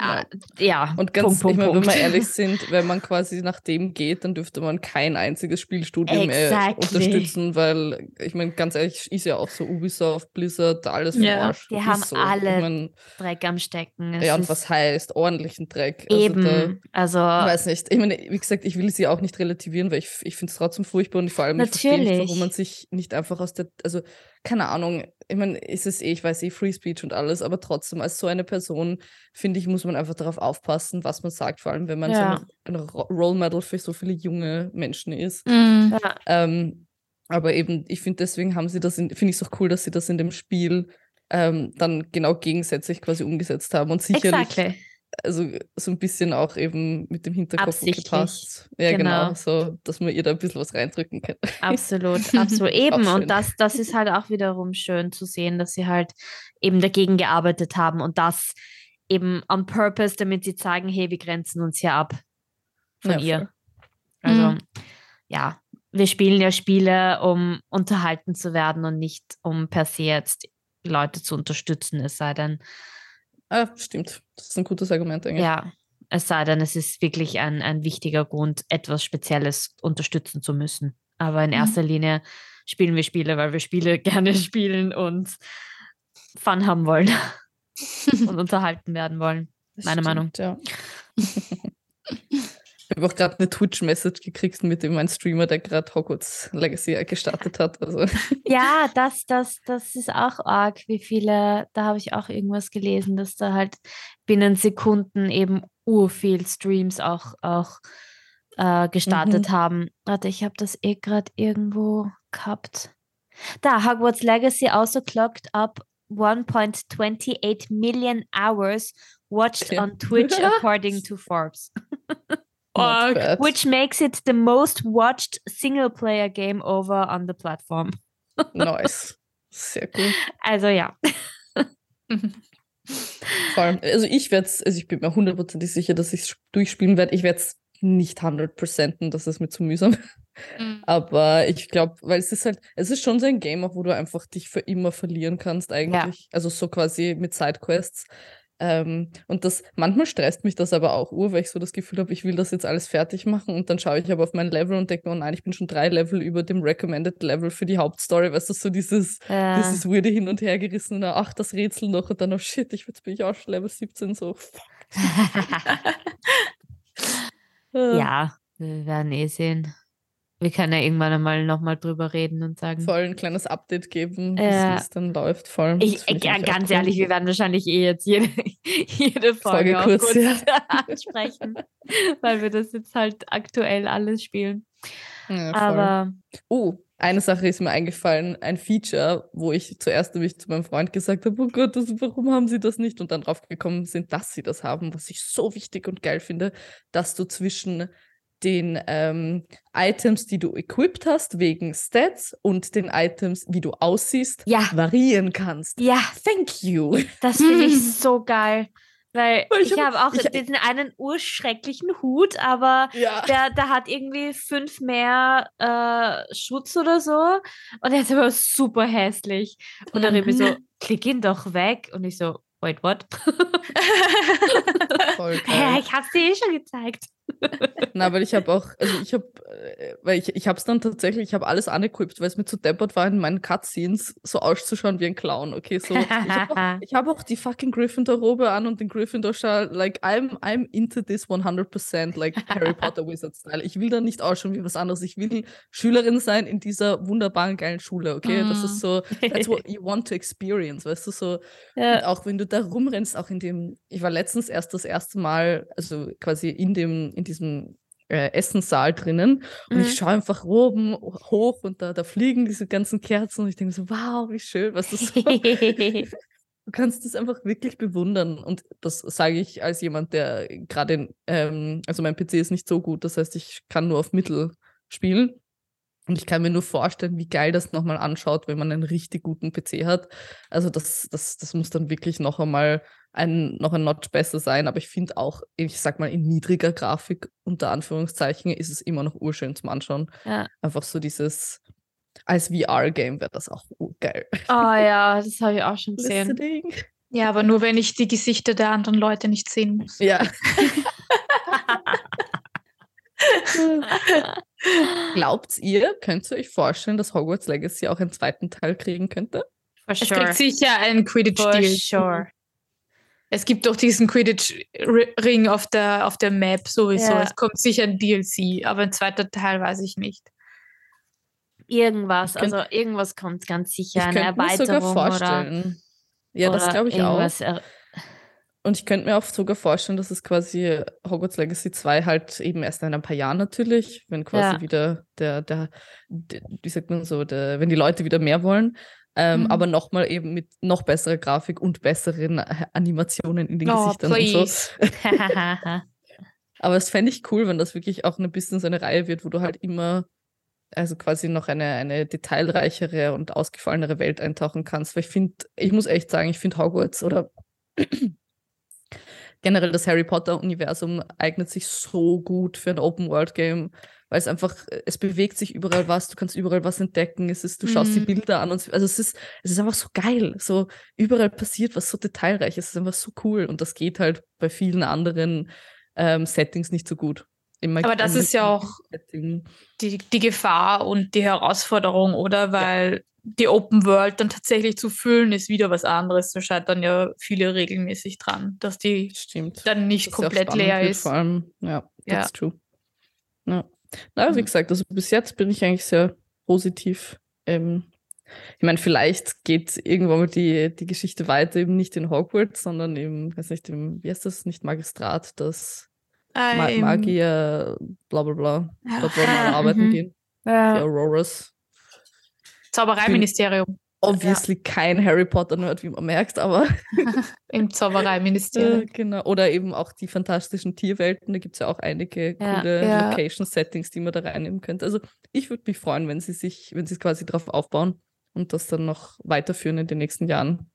ja, ja. Und ganz, Punkt, ich meine, wenn wir ehrlich sind, wenn man quasi nach dem geht, dann dürfte man kein einziges Spielstudio mehr unterstützen, weil ich meine, ganz ehrlich, ist ja auch so Ubisoft, Blizzard, alles ja. Die haben so. alle ich mein, Dreck am Stecken. Es ja, und was heißt ordentlichen Dreck? Also eben, also, da, also. Ich weiß nicht. Ich meine, wie gesagt, ich will sie auch nicht relativieren, weil ich, ich finde es trotzdem furchtbar und vor allem ich verstehe nicht, warum man sich nicht einfach aus der, also keine Ahnung, ich meine, ist es eh, ich weiß eh, Free Speech und alles, aber trotzdem, als so eine Person, finde ich, muss man einfach darauf aufpassen, was man sagt, vor allem wenn man ja. so ein, Role Model für so viele junge Menschen ist. Mhm. Ähm, aber eben, ich finde, deswegen haben sie das, finde ich es auch cool, dass sie das in dem Spiel ähm, dann genau gegensätzlich quasi umgesetzt haben und sicherlich. Exactly also so ein bisschen auch eben mit dem Hinterkopf gepasst. Ja, genau. genau. so, dass man ihr da ein bisschen was reindrücken kann. Absolut, absolut. eben. Und das, das ist halt auch wiederum schön zu sehen, dass sie halt eben dagegen gearbeitet haben und das eben on purpose, damit sie zeigen, hey, wir grenzen uns hier ab von ja, ihr. Voll. Also, mhm. ja, wir spielen ja Spiele, um unterhalten zu werden und nicht um per se jetzt Leute zu unterstützen, es sei denn, Ah, stimmt. Das ist ein gutes Argument eigentlich. Ja, es sei denn, es ist wirklich ein, ein wichtiger Grund, etwas Spezielles unterstützen zu müssen. Aber in Mhm. erster Linie spielen wir Spiele, weil wir Spiele gerne spielen und Fun haben wollen und unterhalten werden wollen. Das Meine Meinung. Ja. ich habe auch gerade eine Twitch-Message gekriegt mit dem ein Streamer, der gerade Hogwarts Legacy gestartet hat. Also Ja, das, das, das ist auch arg, wie viele, da habe ich auch irgendwas gelesen, dass da halt binnen Sekunden eben urviel Streams auch, auch äh, gestartet Mhm. haben. Warte, ich habe das eh gerade irgendwo gehabt. Da, Hogwarts Legacy also clocked up 1.28 million hours watched Okay. on Twitch according to Forbes, bad. which makes it the most watched single-player game over on the platform. nice. Sehr cool. Also ja. Vor allem, also ich werde es, also ich bin mir hundertprozentig sicher, dass ich es durchspielen werde. Ich werde es nicht 100%, das ist mir zu mühsam. Mhm. Aber ich glaube, weil es ist halt, es ist schon so ein Game, auch wo du einfach dich für immer verlieren kannst eigentlich. Also so quasi mit Sidequests. Ähm, und das, manchmal stresst mich das aber auch ur, weil ich so das Gefühl habe, ich will das jetzt alles fertig machen und dann schaue ich aber auf mein Level und denke mir, oh nein, ich bin schon drei Level über dem Recommended Level für die Hauptstory, weißt du, so dieses, Äh, dieses weirde Hin- und Hergerissene, ach, das Rätsel noch und dann, oh shit, ich, jetzt bin ich auch schon Level 17, so, fuck. Ja, wir werden eh sehen. Wir können ja irgendwann einmal nochmal drüber reden und sagen. voll ein kleines Update geben, wie Ja. es dann läuft. Voll. Ich, ich, ganz cool. ehrlich, wir werden wahrscheinlich eh jetzt jede, jede Folge, Folge auch kurz, kurz, ja. ansprechen, weil wir das jetzt halt aktuell alles spielen. Ja. Aber Oh, eine Sache ist mir eingefallen, ein Feature, wo ich zuerst nämlich zu meinem Freund gesagt habe, oh Gott, das, warum haben sie das nicht? Und dann drauf gekommen sind, dass sie das haben, was ich so wichtig und geil finde, dass du zwischen den ähm, Items, die du equipped hast, wegen Stats und den Items, wie du aussiehst, ja, variieren kannst. ja, Thank you. das finde ich so geil. Weil Weil ich ich hab- habe auch ich- diesen einen urschrecklichen Hut, aber Ja. der, der hat irgendwie fünf mehr äh, Schutz oder so. Und er ist aber super hässlich. Und dann Remy so, klick ihn doch weg. Und ich so, wait, what? Voll geil. ich hab's dir eh schon gezeigt. Na, weil ich habe auch, also ich habe, weil ich, ich habe es dann tatsächlich, ich habe alles unequipped, weil es mir zu deppert war, in meinen Cutscenes so auszuschauen wie ein Clown. Okay, so. Ich habe auch, ich hab auch die fucking Gryffindor-Robe an und den Gryffindor-Schal. Like, I'm, I'm into this 100%, like Harry Potter Wizard-Style. Ich will da nicht ausschauen wie was anderes. Ich will Schülerin sein in dieser wunderbaren, geilen Schule, okay? Das ist so, that's what you want to experience, weißt du, so. Und ja. auch wenn du da rumrennst, auch in dem, ich war letztens erst das erste Mal, also quasi in dem, in diesem äh, Essenssaal drinnen und Mhm. ich schaue einfach oben hoch und da, da fliegen diese ganzen Kerzen und ich denke so, wow, wie schön, was das so. Du kannst das einfach wirklich bewundern und das sage ich als jemand, der gerade, ähm, also mein PC ist nicht so gut, das heißt, ich kann nur auf Mittel spielen. Und ich kann mir nur vorstellen, wie geil das nochmal anschaut, wenn man einen richtig guten PC hat. Also das, das, das muss dann wirklich noch einmal ein, noch ein Notch besser sein. Aber ich finde auch, ich sag mal, in niedriger Grafik, unter Anführungszeichen, ist es immer noch urschön zum Anschauen. Ja. Einfach so dieses, als VR-Game wäre das auch geil. Oh ja, das habe ich auch schon gesehen. Listening. Ja, aber nur wenn ich die Gesichter der anderen Leute nicht sehen muss. Ja. Glaubt ihr, könnt ihr euch vorstellen, dass Hogwarts Legacy auch einen zweiten Teil kriegen könnte? For Es sure. kriegt sicher einen For Quidditch-Deal. sure. Es gibt doch diesen Quidditch-Ring auf der, auf der Map sowieso. Ja. Es kommt sicher ein DLC, aber ein zweiter Teil weiß ich nicht. Irgendwas, könnt- also irgendwas kommt ganz sicher, Ich eine könnte mir sogar Erweiterung oder, vorstellen. Ja, das oder glaube ich auch. Und ich könnte mir auch sogar vorstellen, dass es quasi Hogwarts Legacy 2 halt eben erst in ein paar Jahren natürlich, wenn quasi Ja. wieder der, der, der, wie sagt man so, der, wenn die Leute wieder mehr wollen, ähm, Mhm. aber nochmal eben mit noch besserer Grafik und besseren äh, Animationen in den Oh, Gesichtern und so. please. Aber es fände ich cool, wenn das wirklich auch ein bisschen so eine Reihe wird, wo du halt immer, also quasi noch eine, eine detailreichere und ausgefallenere Welt eintauchen kannst. Weil ich finde, ich muss echt sagen, ich finde Hogwarts oder generell das Harry Potter-Universum eignet sich so gut für ein Open-World-Game, weil es einfach, es bewegt sich überall was, du kannst überall was entdecken, es ist, du schaust die Mhm. Bilder an und also es ist, es ist einfach so geil. So überall passiert was so detailreich, es ist einfach so cool. Und das geht halt bei vielen anderen ähm, Settings nicht so gut. Im Aber das ist ja auch die, die Gefahr und die Herausforderung, oder? Weil die Open World dann tatsächlich zu füllen, ist wieder was anderes. Da scheitern ja viele regelmäßig dran, dass die Stimmt. dann nicht Dass komplett leer wird, ist. Vor allem, ja, Ja. that's true. Ja. Na, wie Mhm. gesagt, also bis jetzt bin ich eigentlich sehr positiv. Ähm, ich meine, vielleicht geht irgendwann mal die, die Geschichte weiter, eben nicht in Hogwarts, sondern im, weiß nicht, im, wie heißt das, nicht Magistrat, das Ma Ähm, Magier, bla bla bla. Ja. Dort wollen wir Ah, arbeiten mhm. gehen. Die Ja. Auroras. Zaubereiministerium. Obviously kein Harry Potter-Nerd, wie man merkt, aber Im Zaubereiministerium. genau. Oder eben auch die fantastischen Tierwelten. Da gibt es ja auch einige Ja, coole ja. Location-Settings, die man da reinnehmen könnte. Also ich würde mich freuen, wenn sie sich, wenn sie es quasi drauf aufbauen und das dann noch weiterführen in den nächsten Jahren.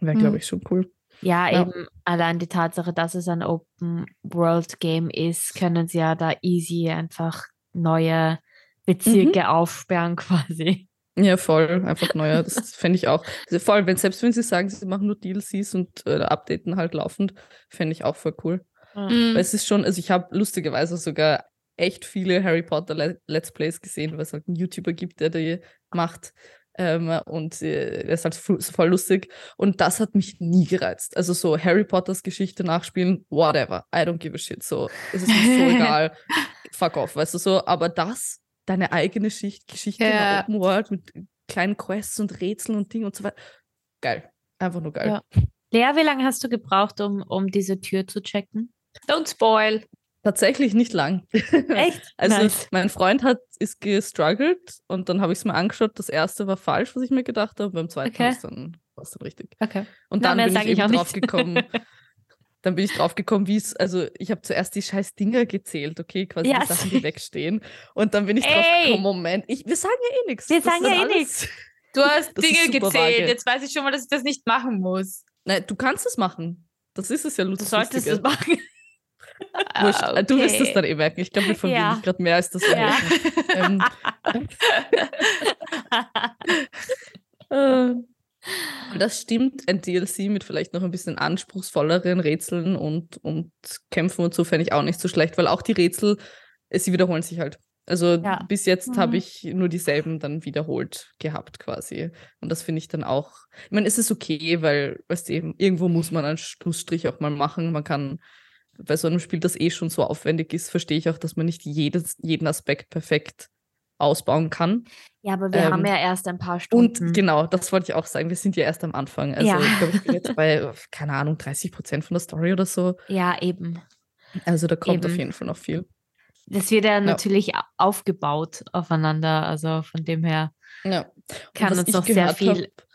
Wäre, Mhm. glaube ich, schon cool. Ja, Ja. eben allein die Tatsache, dass es ein Open-World-Game ist, können sie ja da easy einfach neue Bezirke aufsperren quasi. Ja, voll, einfach neuer. Das fände ich auch. Also Vor allem, wenn, selbst wenn sie sagen, sie machen nur DLCs und äh, updaten halt laufend, fände ich auch voll cool. Mhm. Weil es ist schon, also ich habe lustigerweise sogar echt viele Harry Potter Le Let's Plays gesehen, weil es halt einen YouTuber gibt, der die macht. Ähm, und äh, der ist halt voll lustig. Und das hat mich nie gereizt. Also so Harry Potters Geschichte nachspielen, whatever. I don't give a shit. So, es ist mir so egal. Fuck off, weißt du so. Aber das, deine eigene Schicht, Geschichte in Ja. der Open World mit kleinen Quests und Rätseln und Dingen und so weiter. Geil. Einfach nur geil. Ja. Lea, wie lange hast du gebraucht, um, um diese Tür zu checken? Don't spoil. Tatsächlich nicht lang. Echt? Also Nice. mein Freund hat ist gestruggelt und dann habe ich es mir angeschaut. Das erste war falsch, was ich mir gedacht habe. Beim zweiten Okay. war es dann, war's dann richtig. Okay. Und Na, dann mehr bin ich eben drauf gekommen. Dann bin ich drauf gekommen, wie es, also ich habe zuerst die scheiß Dinger gezählt, okay, quasi Ja, die Sachen, die wegstehen. Und dann bin ich drauf Ey! gekommen, Moment, ich, wir sagen ja eh nichts. Wir sagen ja eh Du hast Das Dinge gezählt. vage. Jetzt weiß ich schon mal, dass ich das nicht machen muss. Nein, du kannst es machen. Das ist es ja Du lustig. solltest es machen. Wurscht. Ah, Du wirst es okay. dann eh merken. Ich glaube, wir verwirren Ja. gerade mehr als das Ja. Ähm, äh, das stimmt, ein DLC mit vielleicht noch ein bisschen anspruchsvolleren Rätseln und, und Kämpfen und so fände ich auch nicht so schlecht, weil auch die Rätsel, sie wiederholen sich halt. Also Ja. bis jetzt Mhm. habe ich nur dieselben dann wiederholt gehabt quasi. Und das finde ich dann auch, ich meine, es ist okay, weil, weißt du, eben, irgendwo muss man einen Schlussstrich auch mal machen. Man kann bei so einem Spiel, das eh schon so aufwendig ist, verstehe ich auch, dass man nicht jedes, jeden Aspekt perfekt ausbauen kann. Ja, aber wir Ähm, haben ja erst ein paar Stunden. Und genau, das wollte ich auch sagen. Wir sind ja erst am Anfang. Also Ja. ich glaube, ich bin jetzt bei, keine Ahnung, 30 Prozent von der Story oder so. Ja, eben. Also da kommt auf Eben. jeden Fall noch viel. Das wird ja, natürlich au- aufgebaut aufeinander. Also von dem her Ja. kann uns noch sehr viel. hab-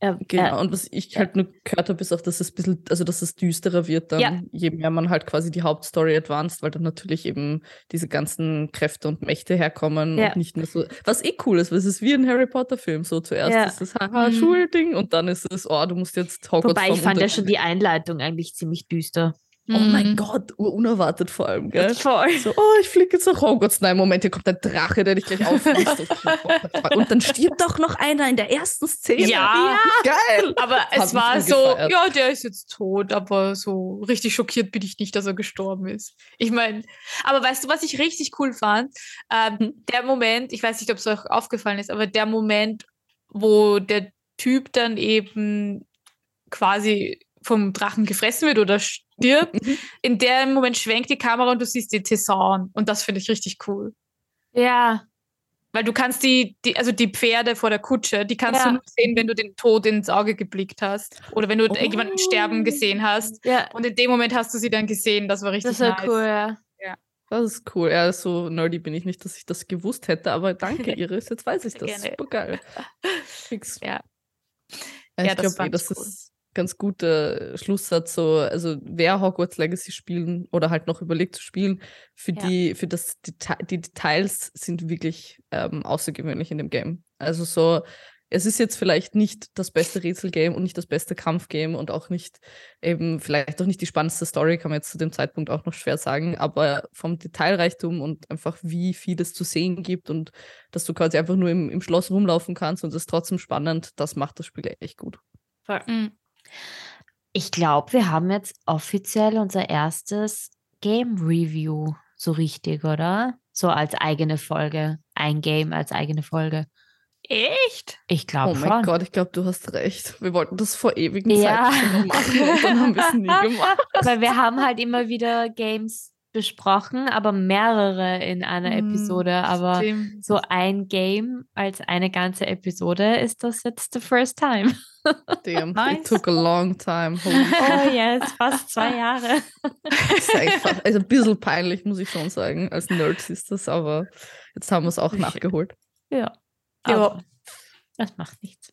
äh, Genau, äh, und was ich ja. halt nur gehört habe, ist auch, dass es ein bisschen, also dass es düsterer wird dann, Ja. je mehr man halt quasi die Hauptstory advanced, weil dann natürlich eben diese ganzen Kräfte und Mächte herkommen Ja. und nicht mehr so, was eh cool ist, weil es ist wie ein Harry Potter-Film. So zuerst Ja. ist es haha, Mhm. Schulding und dann ist es, oh, du musst jetzt Hogwarts wobei ich fand ja schon die Einleitung eigentlich ziemlich düster. Oh mein Mhm. Gott, unerwartet vor allem, gell? Voll. So, oh, ich fliege jetzt nach Hogwarts. Nein, Moment, hier kommt ein Drache, der dich gleich auffrisst. und dann stirbt doch noch einer in der ersten Szene. Ja. Geil. Aber Hab es war so, gefeiert. ja, der ist jetzt tot, aber so richtig schockiert bin ich nicht, dass er gestorben ist. Ich meine, aber weißt du, was ich richtig cool fand? Ähm, Hm. Der Moment, ich weiß nicht, ob es euch aufgefallen ist, aber der Moment, wo der Typ dann eben quasi vom Drachen gefressen wird oder stirbt, Mhm. in dem Moment schwenkt die Kamera und du siehst die Tessan und das finde ich richtig cool. Ja, Weil du kannst die, die, also die Pferde vor der Kutsche, die kannst Ja. du nur sehen, wenn du den Tod ins Auge geblickt hast. Oder wenn du jemanden Oh. sterben gesehen hast. ja, Und in dem Moment hast du sie dann gesehen. Das war richtig das war nice. cool. Ja. Das ist cool. Ja, so nerdy bin ich nicht, dass ich das gewusst hätte, aber danke, Iris. Jetzt weiß ich das. gerne. Super geil. Fix. Ja. Ja, Ja, ich das glaube, fand das ich cool. ist ganz guter Schlusssatz. So, also wer Hogwarts Legacy spielen oder halt noch überlegt zu spielen, für Ja. die, für das Deta die Details sind wirklich ähm, außergewöhnlich in dem Game. Also so, es ist jetzt vielleicht nicht das beste Rätselgame und nicht das beste Kampfgame und auch nicht eben, vielleicht auch nicht die spannendste Story, kann man jetzt zu dem Zeitpunkt auch noch schwer sagen, aber vom Detailreichtum und einfach wie viel es zu sehen gibt und dass du quasi einfach nur im, im Schloss rumlaufen kannst und es ist trotzdem spannend, das macht das Spiel echt gut. Mhm. Ich glaube, wir haben jetzt offiziell unser erstes Game Review so richtig, oder? So als eigene Folge. Ein Game als eigene Folge. Echt? Ich glaube Oh mein schon. Gott, ich glaube, du hast recht. Wir wollten das vor ewigen Ja. Zeiten schon machen und dann haben wir es nie gemacht. Weil wir haben halt immer wieder Games besprochen, aber mehrere in einer Hm, Episode. Aber Stimmt. so ein Game als eine ganze Episode ist das jetzt the first time. Damn, Nice. it took a long time. Holy Oh yes, fast zwei Jahre. Das ist eigentlich fast, also ein bisschen peinlich, muss ich schon sagen. Als Nerds ist das, aber jetzt haben wir es auch nachgeholt. Ja. Ja. Aber das macht nichts.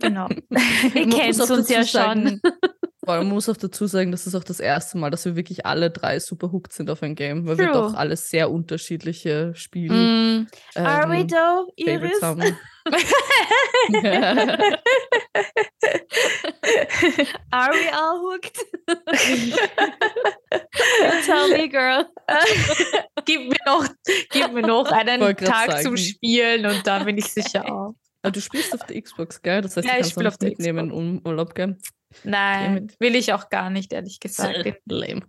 Genau. Ihr kennt uns ja sagen- schon. Vor allem muss auch dazu sagen, das ist auch das erste Mal, dass wir wirklich alle drei super hooked sind auf ein Game, weil wir True. doch alle sehr unterschiedliche Spiele Mm, Are we ähm, though, Iris? haben. Are we all hooked? Tell me, girl. gib, mir noch, gib mir noch einen Tag sagen. zum Spielen und dann bin ich sicher auch. Aber du spielst auf der Xbox, gell? Das heißt, Ja, du ich kannst auch auf der mitnehmen im Urlaub, gell? Nein, will ich auch gar nicht, ehrlich gesagt. Lame.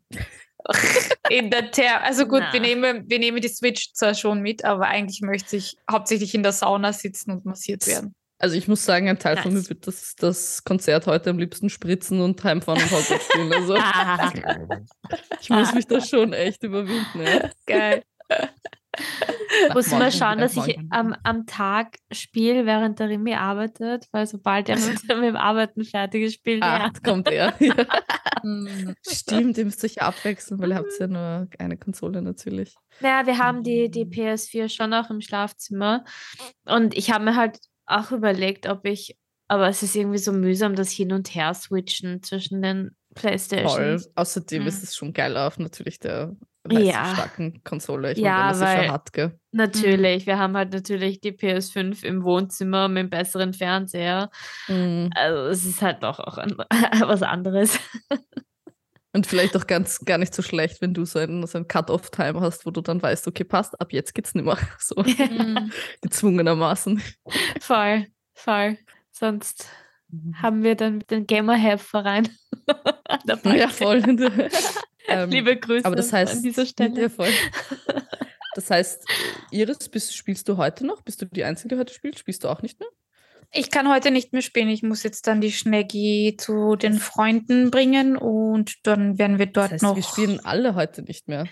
in der Ter also gut, wir nehmen, wir nehmen die Switch zwar schon mit, aber eigentlich möchte ich hauptsächlich in der Sauna sitzen und massiert werden. Also ich muss sagen, ein Teil von mir Nice. wird das, das Konzert heute am liebsten spritzen und heimfahren und Hogwarts spielen. Also ich muss mich da schon echt überwinden. Ja. Geil. muss mal schauen, dass ich am, am Tag spiele, während der Remy arbeitet, weil sobald er mit, mit dem Arbeiten fertig ist, spielt Ah, er. kommt er. Ja. Mm. Stimmt, ihr müsst euch ja abwechseln, weil ihr habt ja nur eine Konsole natürlich. Naja, wir haben die, die PS4 schon auch im Schlafzimmer. Und ich habe mir halt auch überlegt, ob ich, aber es ist irgendwie so mühsam, das Hin- und Her switchen zwischen den Toll. Playstations. Außerdem Mhm. ist es schon geil auf natürlich der Ja. starken Konsole. Ich Ja, meine, weil- hat, gell? Natürlich, wir haben halt natürlich die PS5 im Wohnzimmer mit einem besseren Fernseher. Mhm. Also es ist halt doch auch ein, was anderes. Und vielleicht auch ganz gar nicht so schlecht, wenn du so einen, so einen Cut-Off-Time hast, wo du dann weißt, okay, passt, ab jetzt geht's nicht mehr. So Mm. gezwungenermaßen. voll, voll. Sonst haben wir dann den Gamer-Help-Verein dabei. Ja, voll. ähm, Liebe Grüße aber das heißt, an dieser Stelle. Ja, voll. Das heißt, Iris, bist, spielst du heute noch? Bist du die Einzige, die heute spielt? Spielst du auch nicht mehr? Ich kann heute nicht mehr spielen. Ich muss jetzt dann die Schneggi zu den Freunden bringen und dann werden wir dort Das heißt, noch. wir spielen alle heute nicht mehr.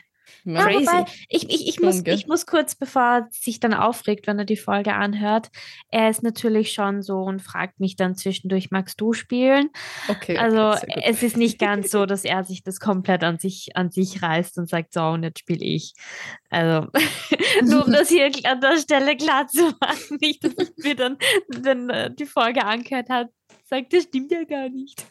Ich Ja, Crazy. ich, ich, ich, muss, ich muss kurz, bevor er sich dann aufregt, wenn er die Folge anhört, er ist natürlich schon so und fragt mich dann zwischendurch, magst du spielen? okay, Also okay, es ist nicht ganz so, dass er sich das komplett an sich, an sich reißt und sagt, so, und jetzt spiele ich. Also nur um das hier an der Stelle klar zu machen, nicht, dass ich mir dann, dann die Folge angehört hat, sagt, das stimmt ja gar nicht.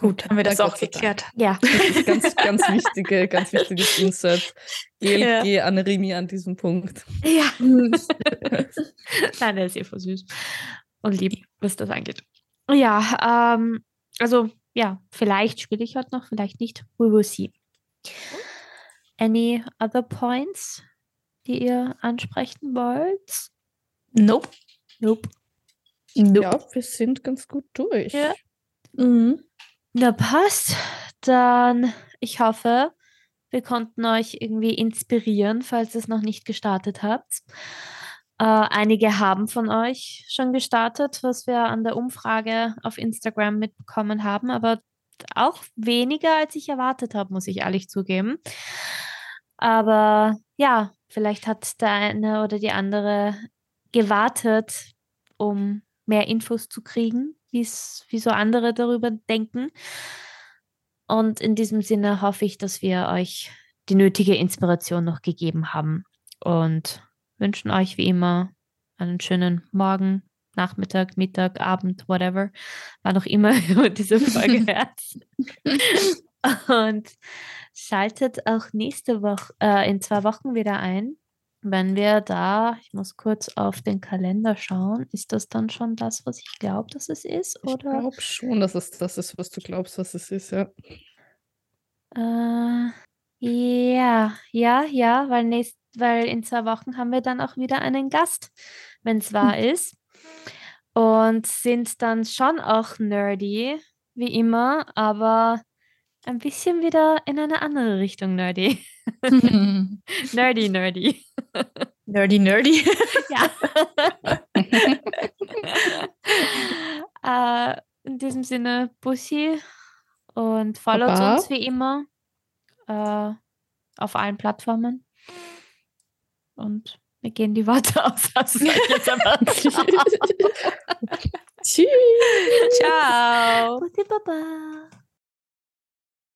Gut, haben wir das auch Gott sei Dank. geklärt. Ja. Das ist ganz, ganz wichtige, ganz wichtiges Insert. GLG Ja. an Remi an diesem Punkt. Ja. Nein, der ist eh voll süß und lieb, was das angeht. Ja, ähm, also ja, vielleicht spiele ich heute noch, vielleicht nicht. We will see. Any other points, die ihr ansprechen wollt? Nope. Nope. Nope. Ja, wir sind ganz gut durch. Ja. Mhm. Na passt. Dann, ich hoffe, wir konnten euch irgendwie inspirieren, falls ihr es noch nicht gestartet habt. Äh, einige haben von euch schon gestartet, was wir an der Umfrage auf Instagram mitbekommen haben, aber auch weniger, als ich erwartet habe, muss ich ehrlich zugeben. Aber ja, vielleicht hat der eine oder die andere gewartet, um mehr Infos zu kriegen, wie so andere darüber denken. Und in diesem Sinne hoffe ich, dass wir euch die nötige Inspiration noch gegeben haben und wünschen euch wie immer einen schönen Morgen, Nachmittag, Mittag, Abend, whatever, wann auch immer ihr diese Folge hört. Und schaltet auch nächste Woche, äh, in zwei Wochen wieder ein, wenn wir da, ich muss kurz auf den Kalender schauen, ist das dann schon das, was ich glaube, dass es ist? Ich Oder? glaube schon, dass es das ist, was du glaubst, was es ist, ja. Äh, ja, ja, ja, weil, nächst, weil in zwei Wochen haben wir dann auch wieder einen Gast, wenn es wahr ist. Und sind dann schon auch nerdy, wie immer, aber ein bisschen wieder in eine andere Richtung nerdy. nerdy, nerdy. Nerdy, nerdy. Ja. äh, in diesem Sinne, Bussi und followt Baba. uns wie immer äh, auf allen Plattformen. Und wir gehen die Worte aus. Tschüss. Ciao. Bussi, Baba.